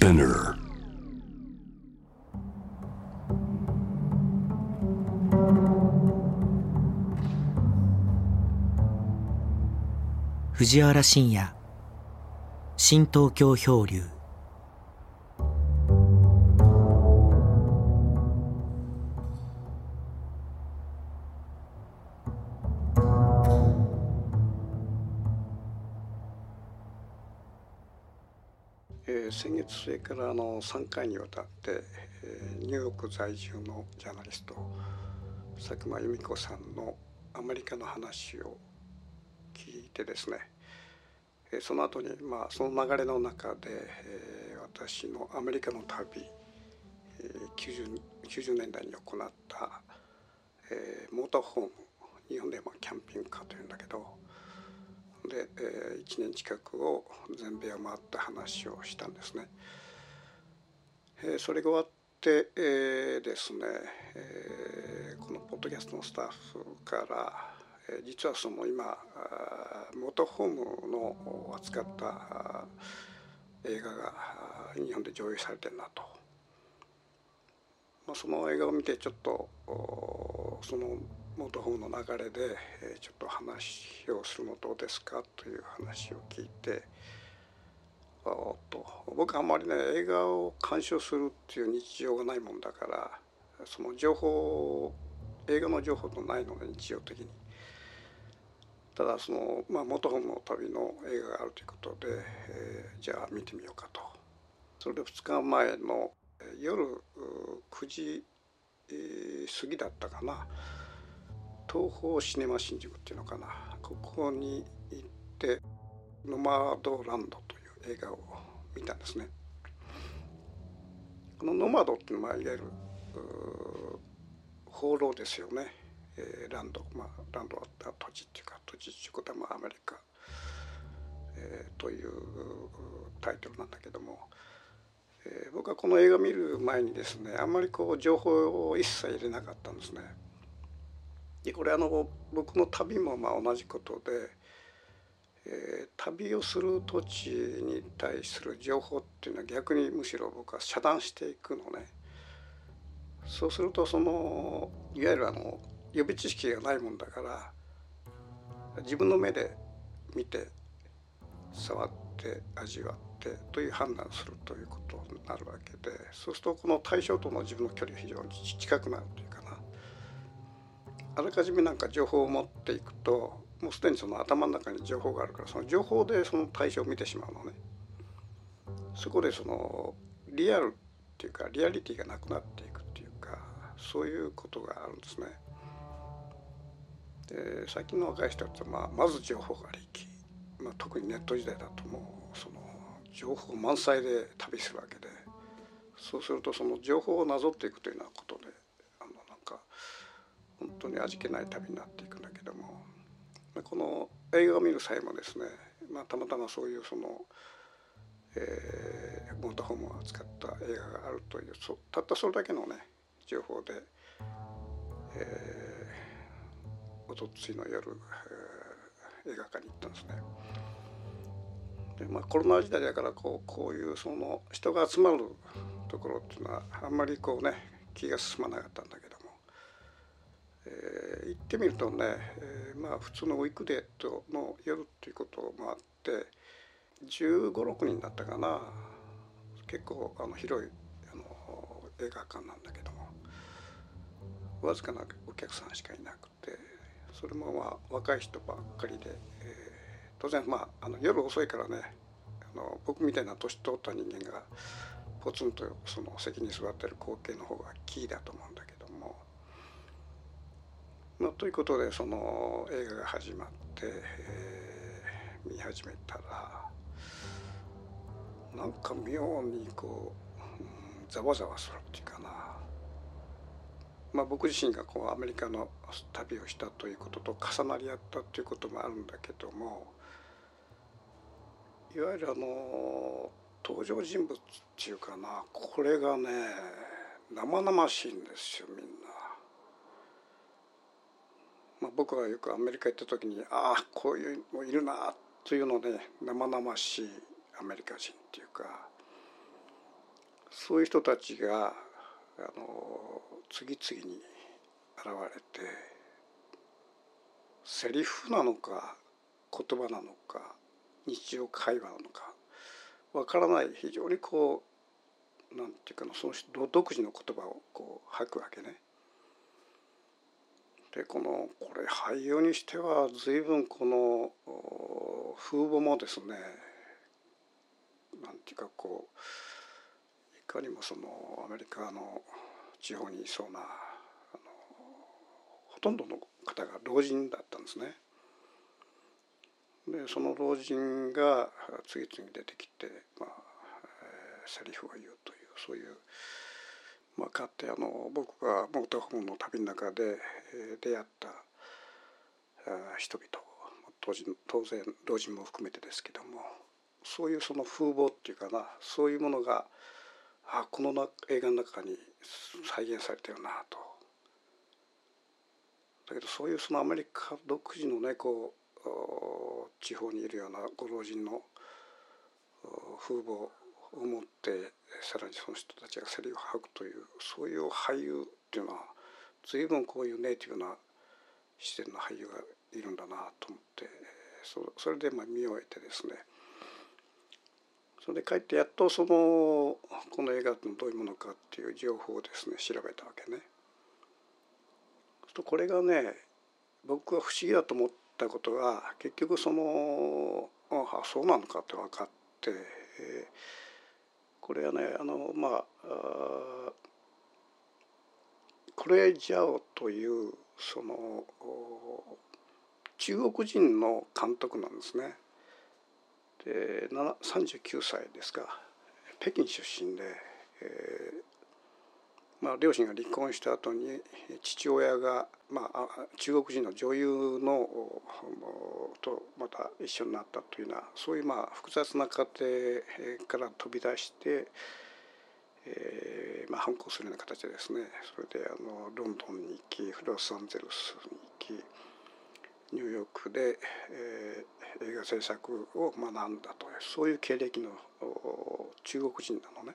Spinner. 藤原信也新東京漂流えー先月末からあの3回にわたって、えニューヨーク在住のジャーナリスト佐久間由美子さんのアメリカの話を聞いてですね、えその後にまあその流れの中で、え私のアメリカの旅、え 90, 90年代に行った、えモーターホーム日本でまあキャンピングカーというんだけどで、えー1年近くを全米を回った話をしたんですね。えーそれが終わって、えーですね、えーこのポッドキャストのスタッフから、えー実はその今あーモーターホームの扱った映画が日本で上映されてるなと。まあ、その映画を見てちょっとおそのモーターホームの流れで、えちょっと話をするのどうですかという話を聞いておっと僕あんまりね映画を鑑賞するっていう日常がないもんだからその情報映画の情報とないので日常的に。ただその、まあ、モーターホームの旅の映画があるということで、えーじゃあ見てみようかと。それで2日前の夜9時過ぎだったかな。東宝シネマ新宿っていうのかなここに行って「ノマドランド」という映画を見たんですね。このノマドっていうのはいわゆる放浪ですよね、えーランドまあランドは土地っていうか土地っていうことはまあアメリカ、えーというタイトルなんだけども、えー僕はこの映画見る前にですねあんまりこう情報を一切入れなかったんですね。でこれあの僕の旅もまあ同じことで、えー旅をする土地に対する情報っていうのは逆にむしろ僕は遮断していくのね。そうするとそのいわゆるあの予備知識がないもんだから自分の目で見て触って味わってという判断をするということになるわけでそうするとこの対象との自分の距離が非常に近くなるというあらかじめなんか情報を持っていくともうすでにその頭の中に情報があるからその情報でその対象を見てしまうのねそこでそのリアルっていうかリアリティがなくなっていくっていうかそういうことがあるんですね。で最近の若い人って、まあ、まず情報がありき、まあ、特にネット時代だともうその情報満載で旅するわけでそうするとその情報をなぞっていくというようなことで本当に味気ない旅になっていくんだけどもこの映画を見る際もですね、まあ、たまたまそういうその、えーモーターホームを扱った映画があるというそたったそれだけのね情報で、えー、おとついの夜、えー映画館に行ったんですね。でまあ、コロナ時代だからこうこういうその人が集まるところっていうのはあんまりこうね気が進まなかったんだ、ってみるとね、えーまあ普通のウィークデートの夜っていうこともあって1 5 6人だったかな。結構あの広いあの映画館なんだけどもわずかなお客さんしかいなくてそれもまあ若い人ばっかりで、えー当然まああの夜遅いからねあの僕みたいな年取った人間がポツンとその席に座ってる光景の方がキーだと思うんだけど。ということでその映画が始まって、えー見始めたらなんか妙にこう、ざわざわするっていうかな。まあ、僕自身がこうアメリカの旅をしたということと重なり合ったということもあるんだけどもいわゆるあの登場人物っていうかなこれがね生々しいんですよみんな。まあ、僕はよくアメリカ行った時にああこういうのいるなというので生々しいアメリカ人っていうかそういう人たちがあの次々に現れてセリフなのか言葉なのか日常会話なのかわからない非常にこうなんていうかなその人独自の言葉をこう吐くわけね。でこのこれ俳優にしては随分この風貌もですねなんていうかこういかにもそのアメリカの地方にいそうなあのほとんどの方が老人だったんですね。でその老人が次々出てきて、まあえー、セリフを言うというそういう、まあ、かってあの僕がモーターホームの旅の中で、えー、出会った人々当時当然老人も含めてですけどもそういうその風貌っていうかなそういうものがあこのな映画の中に再現されてるなと。だけどそういうそのアメリカ独自のねこう地方にいるようなご老人の風貌を持ってさらにその人たちがセリフを吐くというそういう俳優っていうのは随分こういうネイティブな視点の俳優がいるんだなと思ってそそれでまあ見終えてですねそれで帰ってやっとそのこの映画ってどういうものかっていう情報をですね調べたわけね。とこれがね僕は不思議だと思ったことが結局そのあそうなのかって分かって、えー、これはねあのまあクレイ・ジャオというその中国人の監督なんですね。で39歳ですか北京出身で、えーまあ、両親が離婚した後に父親が、まあ、中国人の女優のとまた一緒になったというようなそういうまあ複雑な家庭から飛び出して、えーまあ、反抗するような形でですねそれであのロンドンに行きロサンゼルスに行きニューヨークで、えー、映画制作を学んだというそういう経歴の中国人なのね。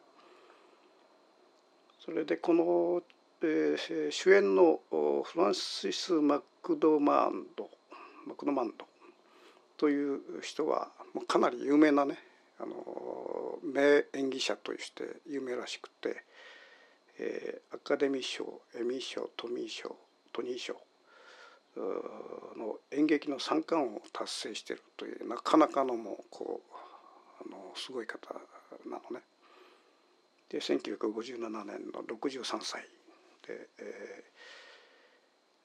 それでこの、えー、主演のフランシス・マクドマンドマクドマンドという人はかなり有名なねあの名演技者として有名らしくて、えー、アカデミー賞エミー賞トミー賞トニー賞の演劇の三冠を達成しているというなかなかのもこうあのすごい方なのね。で1957年の63歳で、え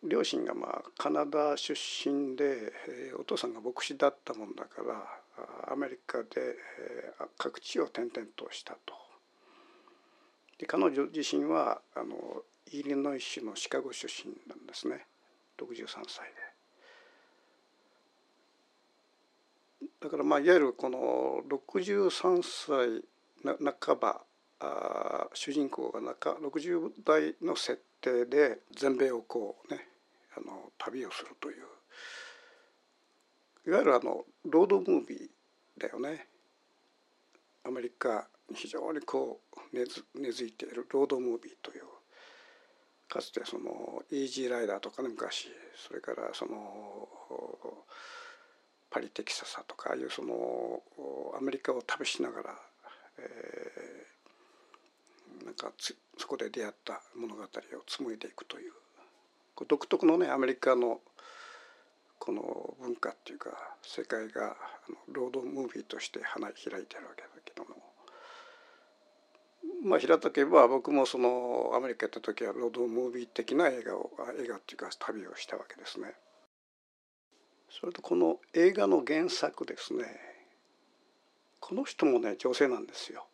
ー、両親がまあカナダ出身で、えー、お父さんが牧師だったもんだからアメリカで、えー、各地を転々としたと。で彼女自身はあのイリノイ州のシカゴ出身なんですね。63歳でだからまあいわゆるこの63歳半ばあ主人公が中60代の設定で全米をこうねあの旅をするという。いわゆるあのロードムービーだよね。アメリカに非常にこう根付いているロードムービーという。かつてそのイージーライダーとかね昔。それからそのパリテキササとかああいうそのアメリカを旅しながら、えー、なんかそこで出会った物語を紡いでいくという独特のねアメリカのこの文化っていうか世界がロードムービーとして花開いてるわけだけどもまあ、平たく言えば僕もそのアメリカ行った時はロードムービー的な映画を映画っていうか旅をしたわけですね。それとこの映画の原作ですねこの人もね女性なんですよ。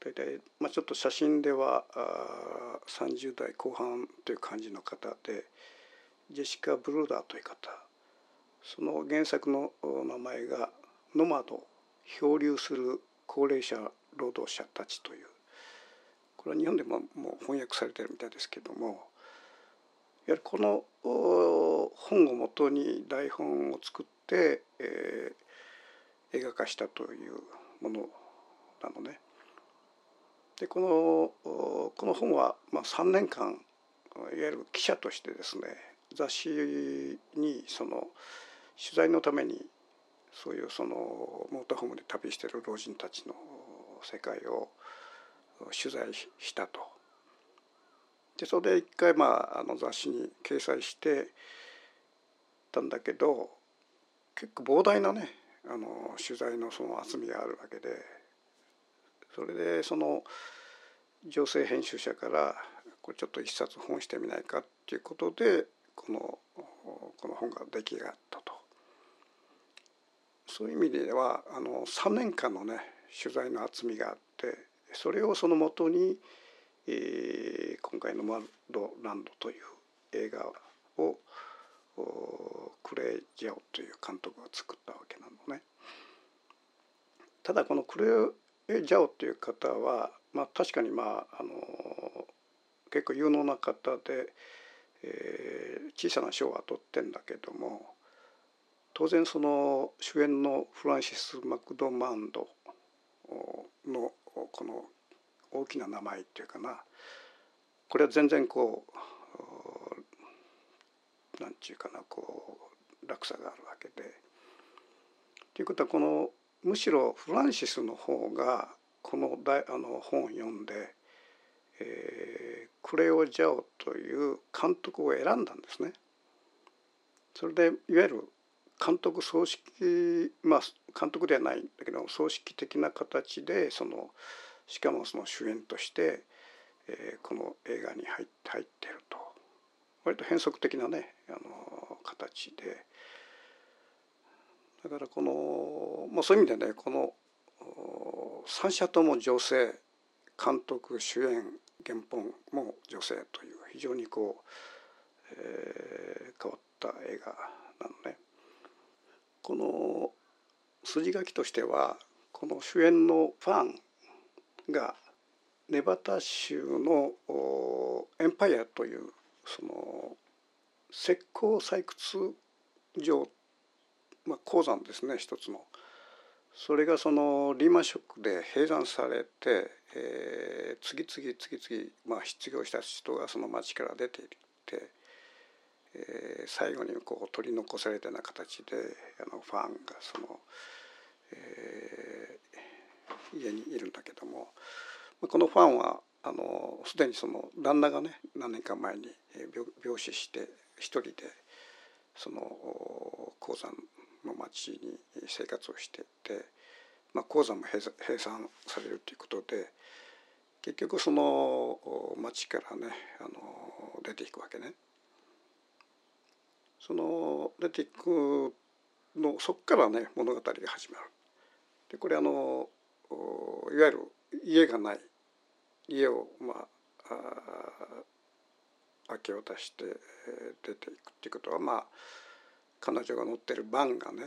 大体、まあ、ちょっと写真ではあ30代後半という感じの方でジェシカ・ブルーダーという方その原作の名前が「ノマド漂流する高齢者労働者たち」というこれは日本でももう翻訳されてるみたいですけどもやはりこの本をもとに台本を作って、えー、映画化したというものなのね。でこのこの本は、まあ、3年間いわゆる記者としてですね雑誌にその取材のためにそういうそのモーターホームで旅してる老人たちの世界を取材したと。でそれで一回まああの雑誌に掲載してたんだけど結構膨大なねあの取材のその厚みがあるわけでそれでその女性編集者からこれちょっと一冊本してみないかっていうことでこのこの本が出来上がったと。そういう意味ではあの3年間のね取材の厚みがあってそれをそのもとに、えー、今回の「マルドランド」という映画をクレイ・ジャオという監督が作ったわけなのね。ただこのクレイ・ジャオという方は、まあ、確かにまああの結構有能な方で、えー、小さな賞は取ってんだけども当然その主演のフランシス・マクドマンドのこの大きな名前っていうかなこれは全然こう何て言うかなこう落差があるわけで。ということはこのむしろフランシスの方がこのあの本を読んで、えー、クレオ・ジャオという監督を選んだんですね。それでいわゆる監督葬式まあ監督ではないんだけど葬式的な形でそのしかもその主演として、えー、この映画に入って入ってると割と変則的なねあの形でだからこの、まあ、そういう意味でねこの3社とも女性監督主演原本も女性という非常にこう、えー、変わった映画なのね。この筋書きとしてはこの主演のファンがネバタ州のエンパイアというその石膏採掘場、まあ、鉱山ですね一つの。それがそのリーマンショックで閉山されて、えー、次々次々、まあ、失業した人がその町から出ていってえー、最後にこう取り残されたような形であのファンがその、えー、家にいるんだけどもこのファンはあのすでにその旦那がね何年か前に病死して一人でその鉱山の町に生活をしてて、まあ、鉱山も閉山されるということで結局その町からねあの出ていくわけね。その出ていくのそこからね物語が始まる。でこれあのいわゆる家がない家をまあ明け渡して出ていくっていうことはまあ彼女が乗ってるバンがね、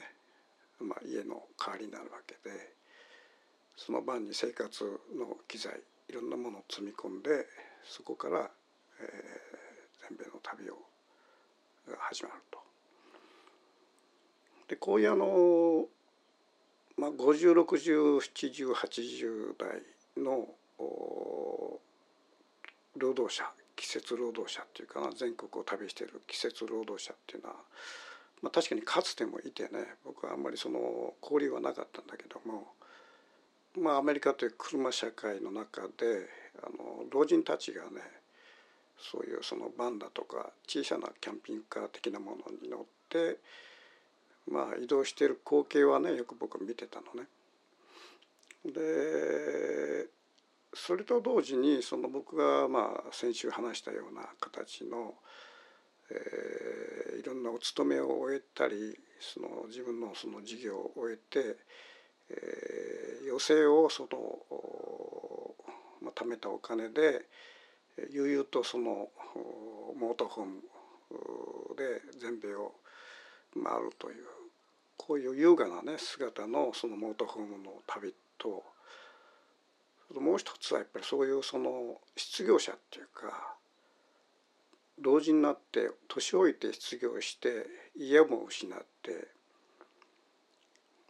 まあ、家の代わりになるわけでそのバンに生活の機材いろんなものを積み込んでそこから、えー、全米の旅をが始まると。でこういうあの、まあ、50607080代の労働者季節労働者っていうかな全国を旅している季節労働者っていうのは、まあ、確かにかつてもいてね僕はあんまりその交流はなかったんだけども、まあ、アメリカという車社会の中であの老人たちがねそういうそのバンダとか小さなキャンピングカー的なものに乗ってまあ移動している光景はねよく僕見てたのね。でそれと同時にその僕がまあ先週話したような形の、えー、いろんなお勤めを終えたりその自分のその事業を終えて、えー、余生をその、まあ、貯めたお金で悠々とそのモーターホームで全米を回るというこういう優雅なね姿のそのモーターホームの旅ともう一つはやっぱりそういうその失業者っていうか老人になって年老いて失業して家も失って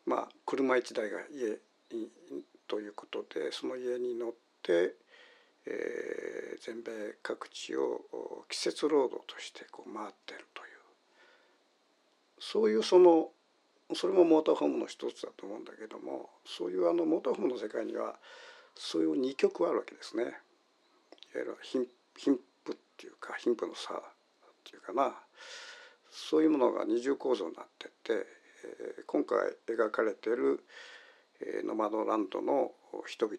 まあ車一台が家ということでその家に乗ってえー、全米各地を季節労働としてこう回ってるというそういうそのそれもモーターホームの一つだと思うんだけどもそういうあのモーターホームの世界にはそういう二極あるわけですね。いわゆる貧貧っていうか貧富の差っていうかなそういうものが二重構造になってて、今回描かれている、ノマドランドの人々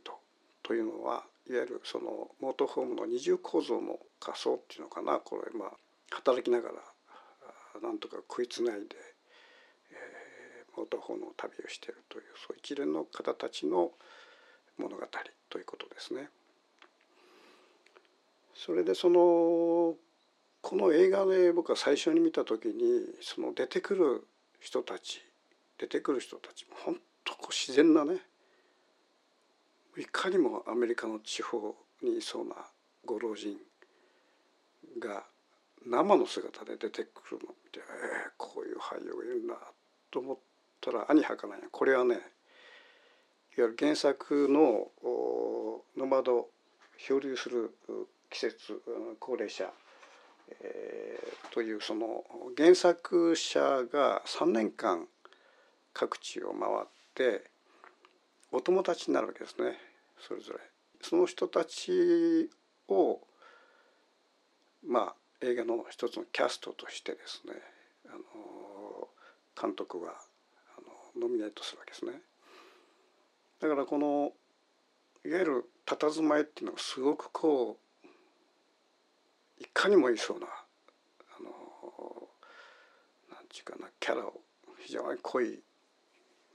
というのはいわゆるそのモートホームの二重構造の仮想っていうのかなこれまあ働きながらなんとか食いつないで、えー、モートホームの旅をしているというそう一連の方たちの物語ということですね。それでそのこの映画で僕は最初に見た時にその出てくる人たち出てくる人たちも本当こう自然なねいかにもアメリカの地方にいそうなご老人が生の姿で出てくるのってえー、こういう俳優がいるんだと思ったら兄はかないや。これはねいわゆる原作の「ノマド漂流する季節高齢者」えー、というその原作者が3年間各地を回ってお友達になるわけですねそれぞれ。その人たちをまあ映画の一つのキャストとしてですねあの監督はあのノミネートするわけですね。だからこのいわゆる佇まいっていうのがすごくこういかにもいそうなあのなんていうかなキャラを非常に濃い、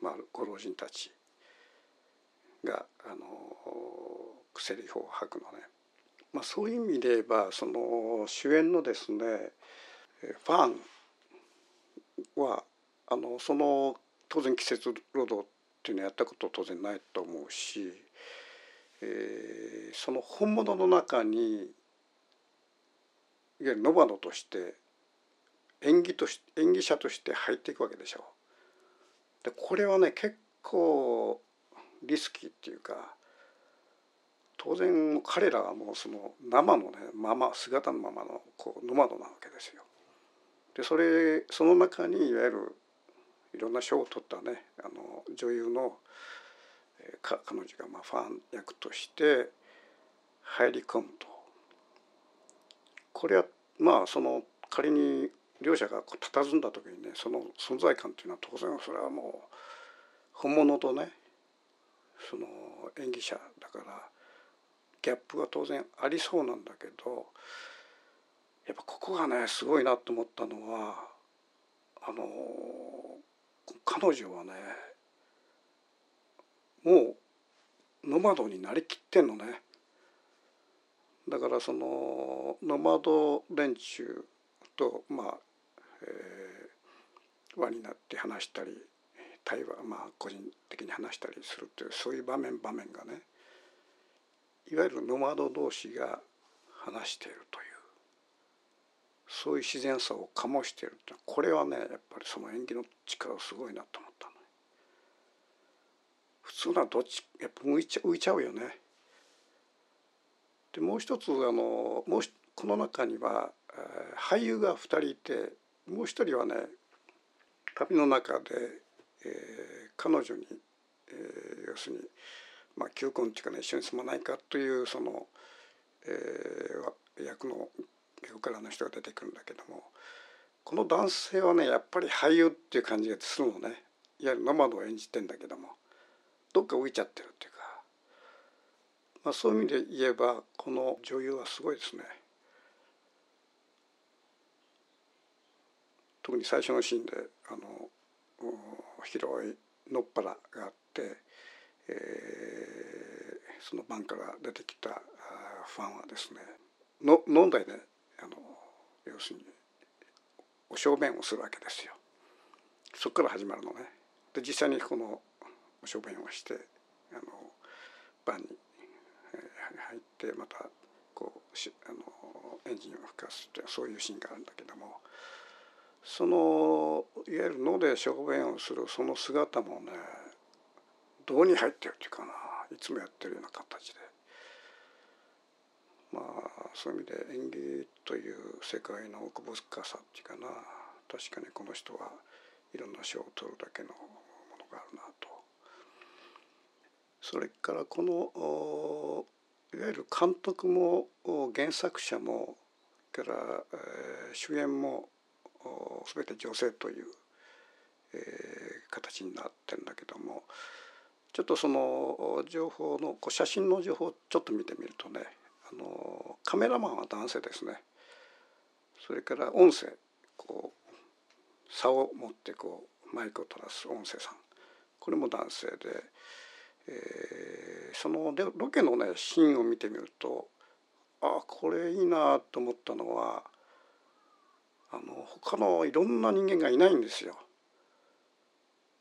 まあ、ご老人たちがあのセリフを吐くのね。まあ、そういう意味で言えばその主演のですねファンはあのその当然季節労働っていうのをやったこと当然ないと思うし、えー、その本物の中にいわゆるノバノとして演技とし演技者として入っていくわけでしょう。でこれはね結構リスキーっていうか当然彼らはもうその生のねまま姿のままのこうノマドなわけですよ。でそれその中にいわゆるいろんな賞を取ったねあの女優のか彼女がまあファン役として入り込むとこれはまあその仮に両者が佇んだ時にねその存在感というのは当然それはもう本物とねその演技者だからギャップが当然ありそうなんだけどやっぱここがねすごいなと思ったのはあの彼女はねもうノマドになりきってんのね。だからそのノマド連中とまあ、えー、輪になって話したり対話まあ個人的に話したりするっていうそういう場面場面がねいわゆるノマド同士が話しているというそういう自然さを醸しているってこれはねやっぱりその演技の力すごいなと思ったの。普通のはどっちやっぱ浮いちゃ浮いちゃうよね。でもう一つあのもうこの中には、えー、俳優が2人いてもう一人はね旅の中でえー、彼女に、えー、要するに、まあ、求婚っていうかね一緒に住まないかというその、えー、役の役からの人が出てくるんだけどもこの男性はねやっぱり俳優っていう感じがするのね。いわゆるノマドを演じてんだけどもどっか浮いちゃってるっていうか、まあ、そういう意味で言えばこの女優はすごいですね。特に最初のシーンであの広いのっぱらがあって、えー、その晩から出てきたファンはですねの飲んだりねあの要するにお小便をするわけですよ。そこから始まるのね。で実際にこのお小便をしてあの晩に入ってまたこうしあのエンジンを吹かすってそういうシーンがあるんだけどもそのいわゆる野で小便をするその姿もね胴に入ってるっていうかないつもやってるような形でまあそういう意味で演技という世界の奥深さっていうかな確かにこの人はいろんな賞を取るだけのものがあるなと。それからこのいわゆる監督も原作者もから、えー、主演も全て女性という、えー、形になってるんだけどもちょっとその情報のこう写真の情報をちょっと見てみるとねあのカメラマンは男性ですね。それから音声こう差を持ってこうマイクを取らす音声さん。これも男性で、えー、そのロケのねシーンを見てみるとあこれいいなと思ったのはあの他のいろんな人間がいないんですよ。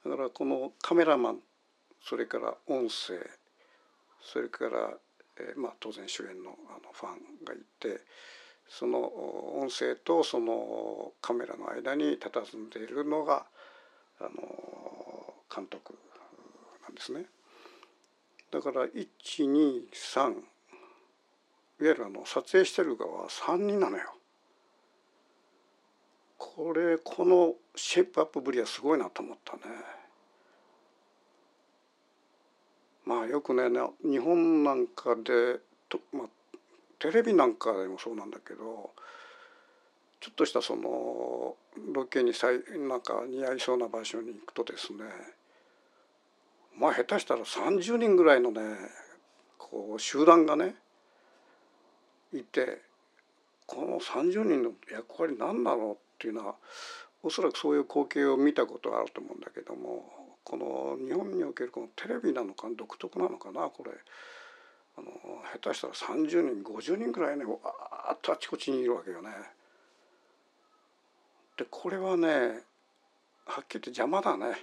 だからこのカメラマンそれから音声それから、えー、まあ、当然主演のあのファンがいてその音声とそのカメラの間に佇んでいるのがあの監督なんですね。だから123いわゆるあの撮影してる側は3人なのよ。これこのシェイプアップぶりはすごいなと思ったね。まあよくね日本なんかでと、まあ、テレビなんかでもそうなんだけどちょっとしたそのロケにさいなんか似合いそうな場所に行くとですねまあ下手したら30人ぐらいのねこう集団がねいてこの30人の役割何だろうっていうのはおそらくそういう光景を見たことがあると思うんだけどもこの日本におけるこのテレビなのか独特なのかなこれあの下手したら30人50人ぐらいねわーっとあちこちにいるわけよね。でこれはねはっきり言って邪魔だね。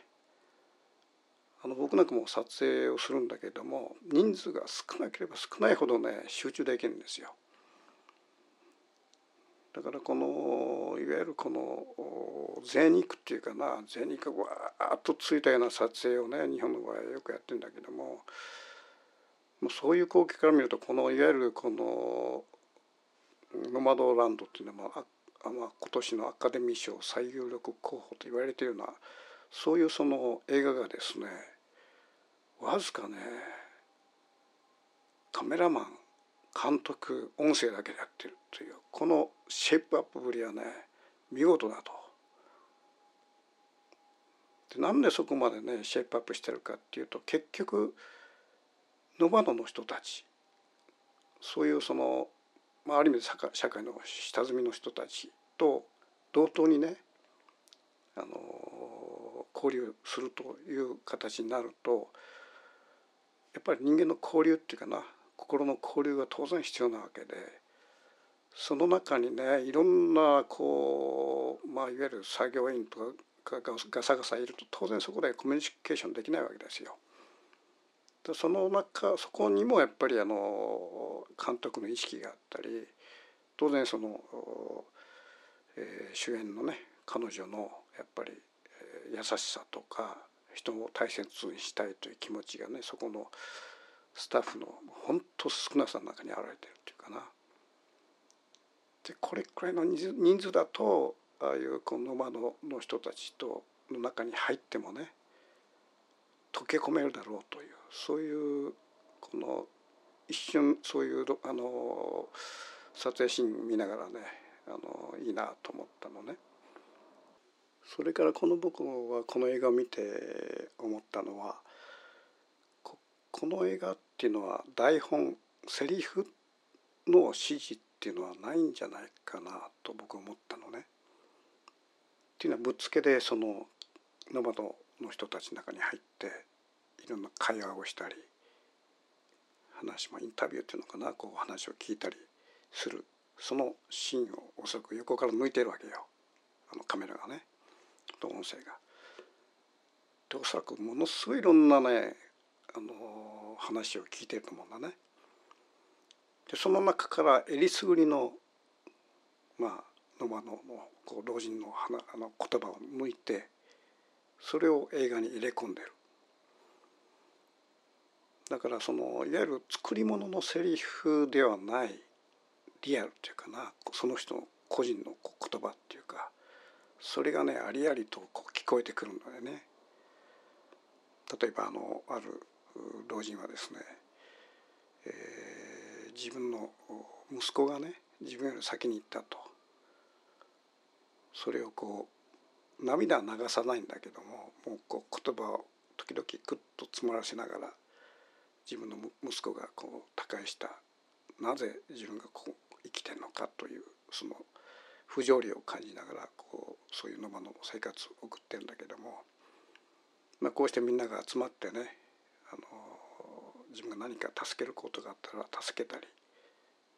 あの僕なんかも撮影をするんだけども人数が少なければ少ないほどね集中できるんですよ。だからこのいわゆるこの贅肉っていうかな贅肉がわーっとついたような撮影をね日本の場合はよくやってるんだけどももうそういう光景から見るとこのいわゆるこのノマドランドっていうのは、まあ、まあ、今年のアカデミー賞最有力候補と言われているようなそういうその映画がですねわずかねカメラマン監督音声だけでやってるというこのシェイプアップぶりはね見事だと。でなんでそこまでねシェイプアップしてるかっていうと結局ノバノの人たちそういうその、まあ、ある意味で社会の下積みの人たちと同等にねあの交流するという形になるとやっぱり人間の交流っていうかな心の交流が当然必要なわけでその中にねいろんなこう、まあ、いわゆる作業員とかがガサガサいると当然そこでコミュニケーションできないわけですよ。でその中そこにもやっぱりあの監督の意識があったり当然その、えー、主演のね彼女のやっぱり、優しさとか人を大切にしたいという気持ちがねそこのスタッフの本当少なさの中に現れてるっていうかな。でこれくらいの人数だとああいうこの馬のの人たちとの中に入ってもね溶け込めるだろうというそういうこの一瞬そういうあの撮影シーン見ながらねあのいいなと思ったのね。それからこの僕はこの映画を見て思ったのはこの映画っていうのは台本セリフの指示っていうのはないんじゃないかなと僕は思ったのね。っていうのはぶっつけでそのノマドの人たちの中に入っていろんな会話をしたり話もインタビューっていうのかなこう話を聞いたりする。そのシーンをおそらく横から抜いてるわけよ。あのカメラがね。と音声が。でおそらくものすごいいろんなねあの話を聞いてると思うんだね。でその中からえりすぐりのまあノマのこう老人のあの言葉を抜いてそれを映画に入れ込んでる。だからそのいわゆる作り物のセリフではないリアルっていうかなその人の個人の言葉っていうかそれがねありありとこう聞こえてくるのでね。例えばあのある老人はですね、えー、自分の息子がね自分より先に行ったと。それをこう涙は流さないんだけどももうこう言葉を時々クッと詰まらせながら自分の息子がこう他界した。なぜ自分がこう生きてるのかというその不条理を感じながらこうそういう野間の生活を送ってるんだけども、まあ、こうしてみんなが集まってねあの自分が何か助けることがあったら助けたり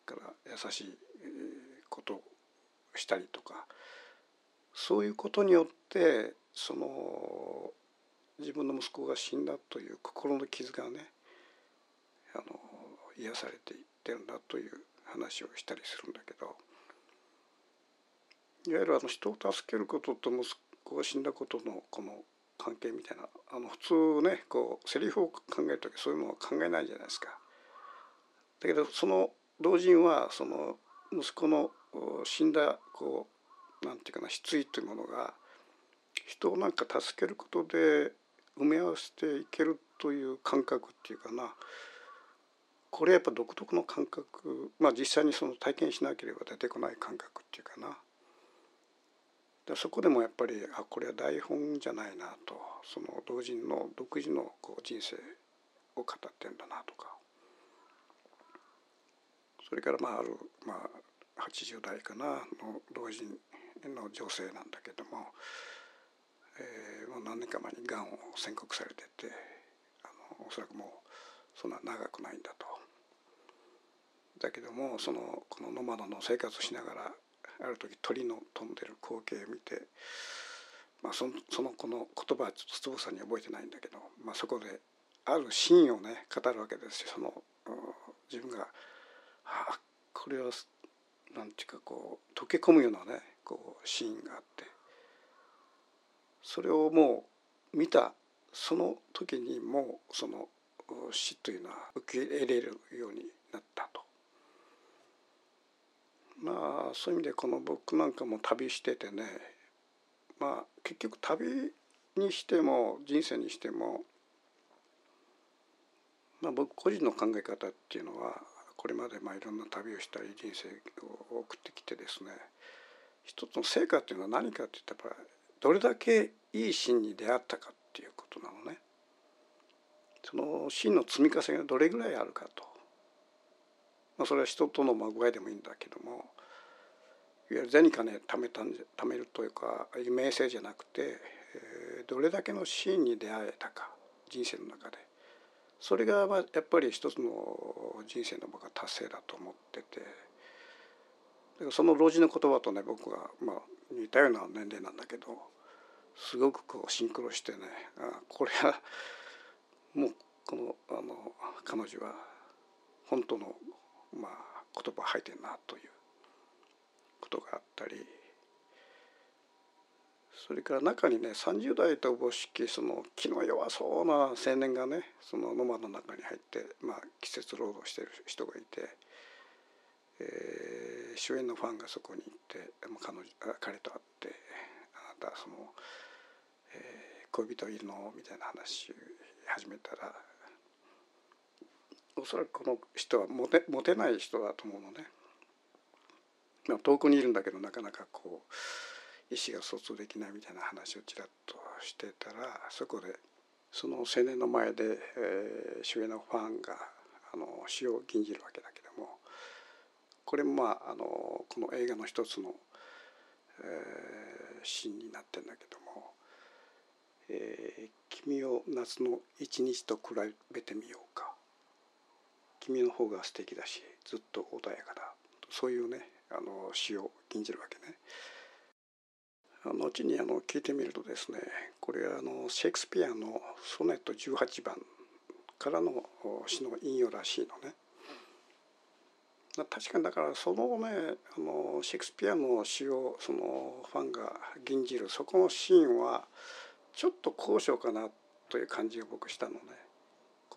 から優しいことをしたりとかそういうことによってその自分の息子が死んだという心の傷がねあの癒されていってるんだという話をしたりするんだけどいわゆるあの人を助けることと息子が死んだことのこの関係みたいなあの普通ねこうセリフを考える時そういうのは考えないじゃないですか。だけどその老人はその息子の死んだこうなんていうかな失意というものが人をなんか助けることで埋め合わせていけるという感覚っていうかなこれやっぱ独特の感覚まあ実際にその体験しなければ出てこない感覚っていうかなでそこでもやっぱりあこれは台本じゃないなと。その同人の独自のこう人生を語ってんだなとか。それからまあある、まあ、80代かなの老人の女性なんだけども、えー、もう何年か前にがんを宣告されててあのおそらくもうそんな長くないんだと。だけどもそのこのノマドの生活をしながらある時鳥の飛んでる光景を見て、まあ、そのその子の言葉はちょっとつぶさに覚えてないんだけど、まあ、そこであるシーンをね語るわけですよその自分があこれはなんていうかこう溶け込むようなねこうシーンがあってそれをもう見たその時にもうその死というのは受け入れるようになったと。まあそういう意味でこの僕なんかも旅しててねまあ結局旅にしても人生にしてもまあ僕個人の考え方っていうのはこれまでまあいろんな旅をしたり人生を送ってきてですね一つの成果っていうのは何かっていったらどれだけいい真に出会ったかっていうことなのね。その真の積み重ねがどれぐらいあるかと。まあ、それは人とのま具合でもいいんだけどもいわゆる銭金貯めたん貯めるというかいう名声じゃなくて、えー、どれだけのシーンに出会えたか人生の中で。それがまあやっぱり一つの人生の僕は達成だと思ってて。その老人の言葉とね僕はまあ似たような年齢なんだけどすごくこうシンクロしてねあこれはもうこのあの彼女は本当のまあ、言葉吐いてんなということがあったりそれから中にね30代とおぼしきその気の弱そうな青年がねそのノマの中に入って、まあ、季節労働してる人がいて、えー、主演のファンがそこに行って彼女彼と会って「あなたその、えー、恋人いるの?」みたいな話始めたらおそらくこの人はモテモテない人だと思うのね。まあ、遠くにいるんだけどなかなかこう意思が疎通できないみたいな話をちらっとしてたらそこでその青年の前で、えー、主演のファンがあの死を禁じるわけだけどもこれもまああのこの映画の一つの、えー、シーンになってんだけども「えー、君を夏の一日と比べてみようか」君の方が素敵だしずっと穏やかだそういうねあの詩を吟じるわけね。後にあの聞いてみるとですねこれはあのシェイクスピアのソネット18番からの詩の引用らしいのね。確かにだからそのねあのシェイクスピアの詩をそのファンが吟じるそこのシーンはちょっと高尚かなという感じが僕したのね。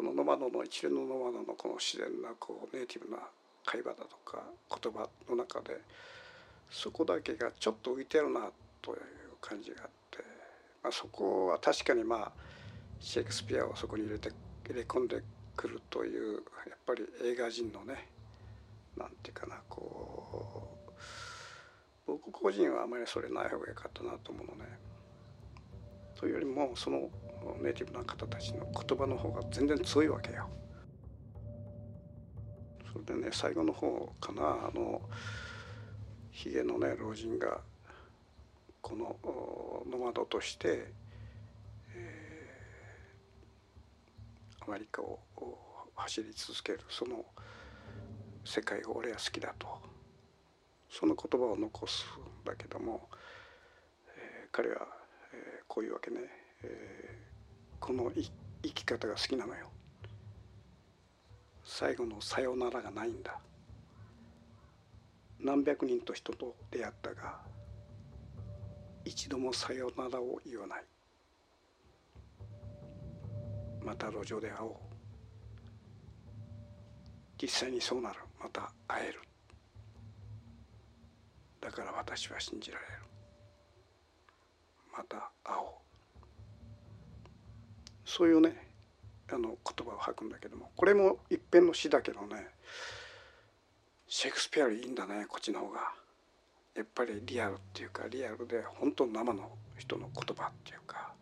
このノマドの一連のノマドのこの自然なこうネイティブな会話だとか言葉の中でそこだけがちょっと浮いてるなという感じがあって、まあ、そこは確かにまあシェイクスピアをそこに入れて入れ込んでくるというやっぱり映画人のねなんていうかなこう僕個人はあまりそれない方が良かったなと思うのね。というよりもそのネイティブな方たちの言葉の方が全然強いわけよ。それでね最後の方かなあのひげのね老人がこのノマドとして、えー、アメリカを走り続けるその世界が俺は好きだとその言葉を残すんだけども、えー、彼は、えー、こういうわけね、えー、この生き方が好きなのよ。最後のさよならがないんだ。何百人と人と出会ったが一度もさよならを言わない。また路上で会おう。実際にそうなる。また会える。だから私は信じられる。また会おう。そういうねあの言葉を吐くんだけどもこれも一辺の詩だけどねシェイクスピアよりいいんだねこっちの方が。やっぱりリアルっていうかリアルで本当生の人の言葉っていうか。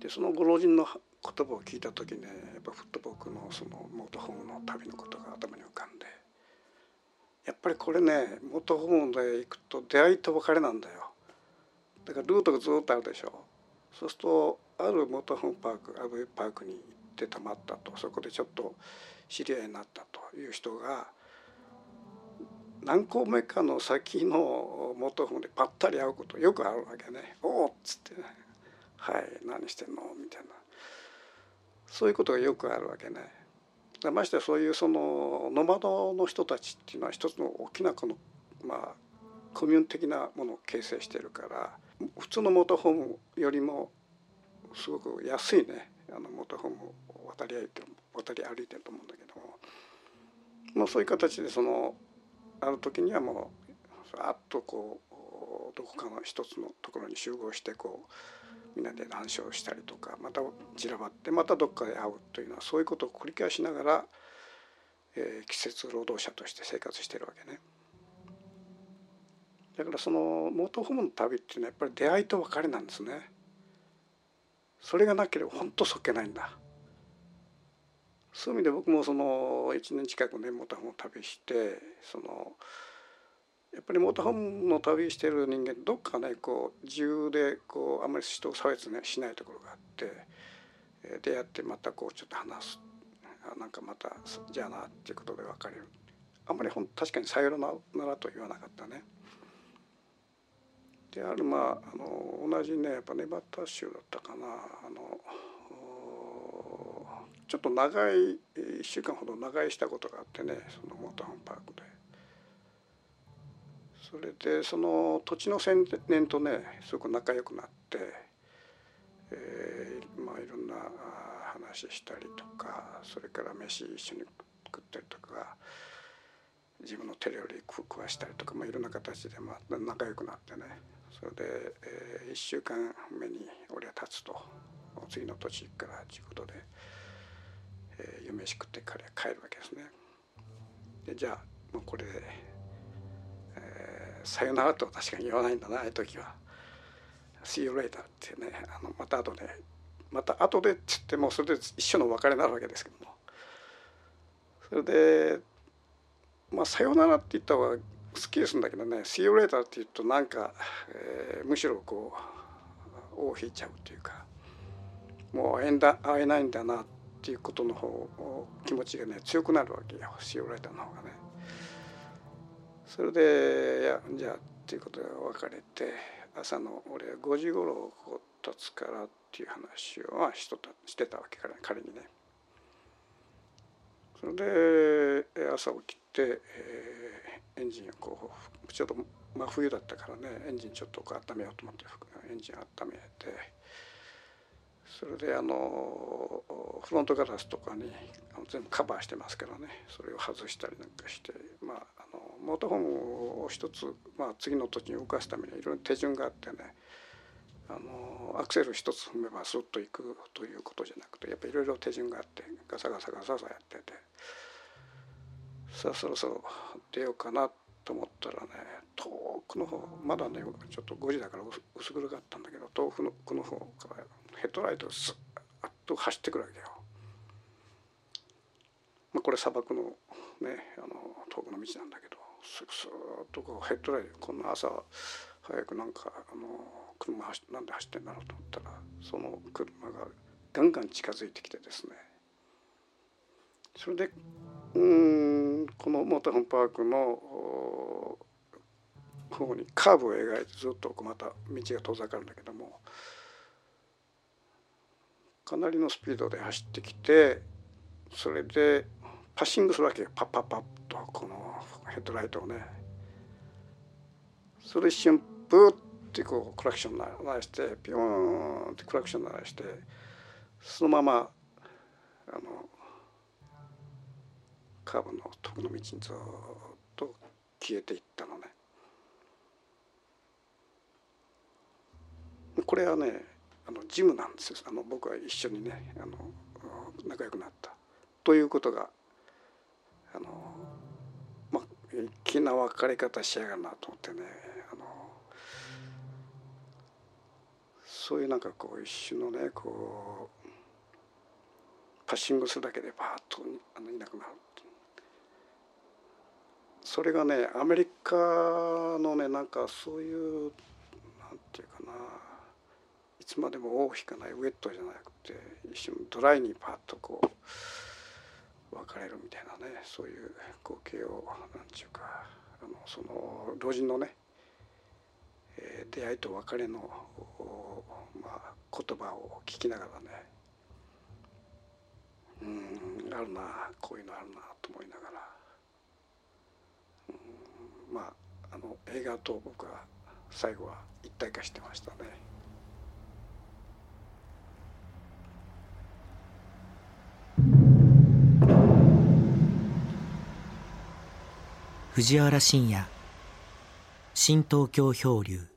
でそのご老人の言葉を聞いた時ねやっぱフットボークのそのモートホームの旅のことが頭に浮かんでやっぱりこれねモートホームで行くと出会いと別れなんだよ。だからルートがずっとあるでしょ。そうするとあるモートホームパークアブパークに行ってたまったとそこでちょっと知り合いになったという人が何個目かの先の元本でぱったり会うことよくあるわけね「おお」っつってね「はい何してんの?」みたいなそういうことがよくあるわけね。ましてそういうそのノマドの人たちっていうのは一つの大きなこのまあコミュニ的なものを形成してるから普通のモーターホームよりもすごく安いねあのモーターホームを渡り歩いて渡り歩いてると思うんだけども、まあ、そういう形でそのある時にはもうさっとこうどこかの一つのところに集合してこうみんなで談笑したりとかまた散らばってまたどっかで会うというのはそういうことを繰り返しながら、えー、季節労働者として生活してるわけね。だからそのモートーホームの旅っていうのはやっぱり出会いと別れなんですね。それがなければ本当そっけないんだ。そういう意味で僕もその1年近くねモーターホームを旅してそのやっぱりモーターホームの旅してる人間どっかねこう自由でこうあんまり人を差別ねしないところがあって出会ってまたこうちょっと話すなんかまたじゃあなっていうことで別れるあんまりほん確かにさよならと言わなかったね。であるまああの同じねやっぱネバタ州だったかなあのちょっと長い1週間ほど長居したことがあってねそのモーターホームパークで。それでその土地の青年とねすごく仲良くなって、えー、まあいろんな話したりとかそれから飯一緒に食ったりとか自分の手料理食わしたりとか、まあ、いろんな形でまあ仲良くなってねそれで、えー、1週間目に俺は立つと。次の土地行くからということで、えー、夢しくって彼は帰るわけですね。でじゃあもうこれでさよならと確かに言わないんだな。ああいう時は「See you later」ってねあのまた後でまた後でっつってもそれで一緒の別れになるわけですけども。それでまあさよならって言った方が好きですんだけどね「See you later」って言うとなんか、えー、むしろこう尾を引いちゃうというかもう会えんだ会えないんだなっていうことの方気持ちがね強くなるわけよ「See you later」の方がね。それでいやじゃあっていうことで別れて朝の俺は5時ごろこう立つからっていう話を、あ、しとたしてたわけから彼にね。それで朝起きて、えー、エンジンをこうちょっと真冬だったからねエンジンちょっとこう温めようと思ってエンジン温めてそれであのフロントガラスとかに全部カバーしてますけどねそれを外したりなんかしてまああのモーターホームを一つ、まあ、次の土地に動かすためにいろいろ手順があってねあのアクセル一つ踏めばスッといくということじゃなくてやっぱりいろいろ手順があってガサガサガサガサやっててさあそろそろ出ようかなと思ったらね遠くの方まだねちょっと5時だから薄暗かったんだけど遠くのこの方からヘッドライトがスッと走ってくるわけよ。まあ、これ砂漠のねあの遠くの道なんだけどススーッとこうヘッドライトこんな朝早くなんかあの車走なんで走ってんだろうと思ったらその車がガンガン近づいてきてですねそれでうんこのモーターホームパークの方にカーブを描いてずっとまた道が遠ざかるんだけどもかなりのスピードで走ってきてそれでパッシングするわけよ。パッパッパッとこのヘッドライトをね。それ一瞬ブーってこうクラクション鳴らしてピョーンってクラクション鳴らしてそのままあのカーブの徳の道にずっと消えていったのね。これはねあのジムなんですよ。あの僕は一緒にねあの仲良くなった。ということがあのまあ粋な別れ方しやがるなと思ってね。あのそういうなんかこう一種のねこうパッシングするだけでバーッとあのいなくなるそれがねアメリカのねなんかそういうなんていうかないつまでも尾を引かないウェットじゃなくて一瞬ドライにパッとこう別れるみたいなねそういう光景を何て言うかあのその老人のね、えー、出会いと別れの、まあ、言葉を聞きながらねうんあるなこういうのあるなと思いながら。まああの映画と僕は最後は一体化してましたね。藤原信也新東京漂流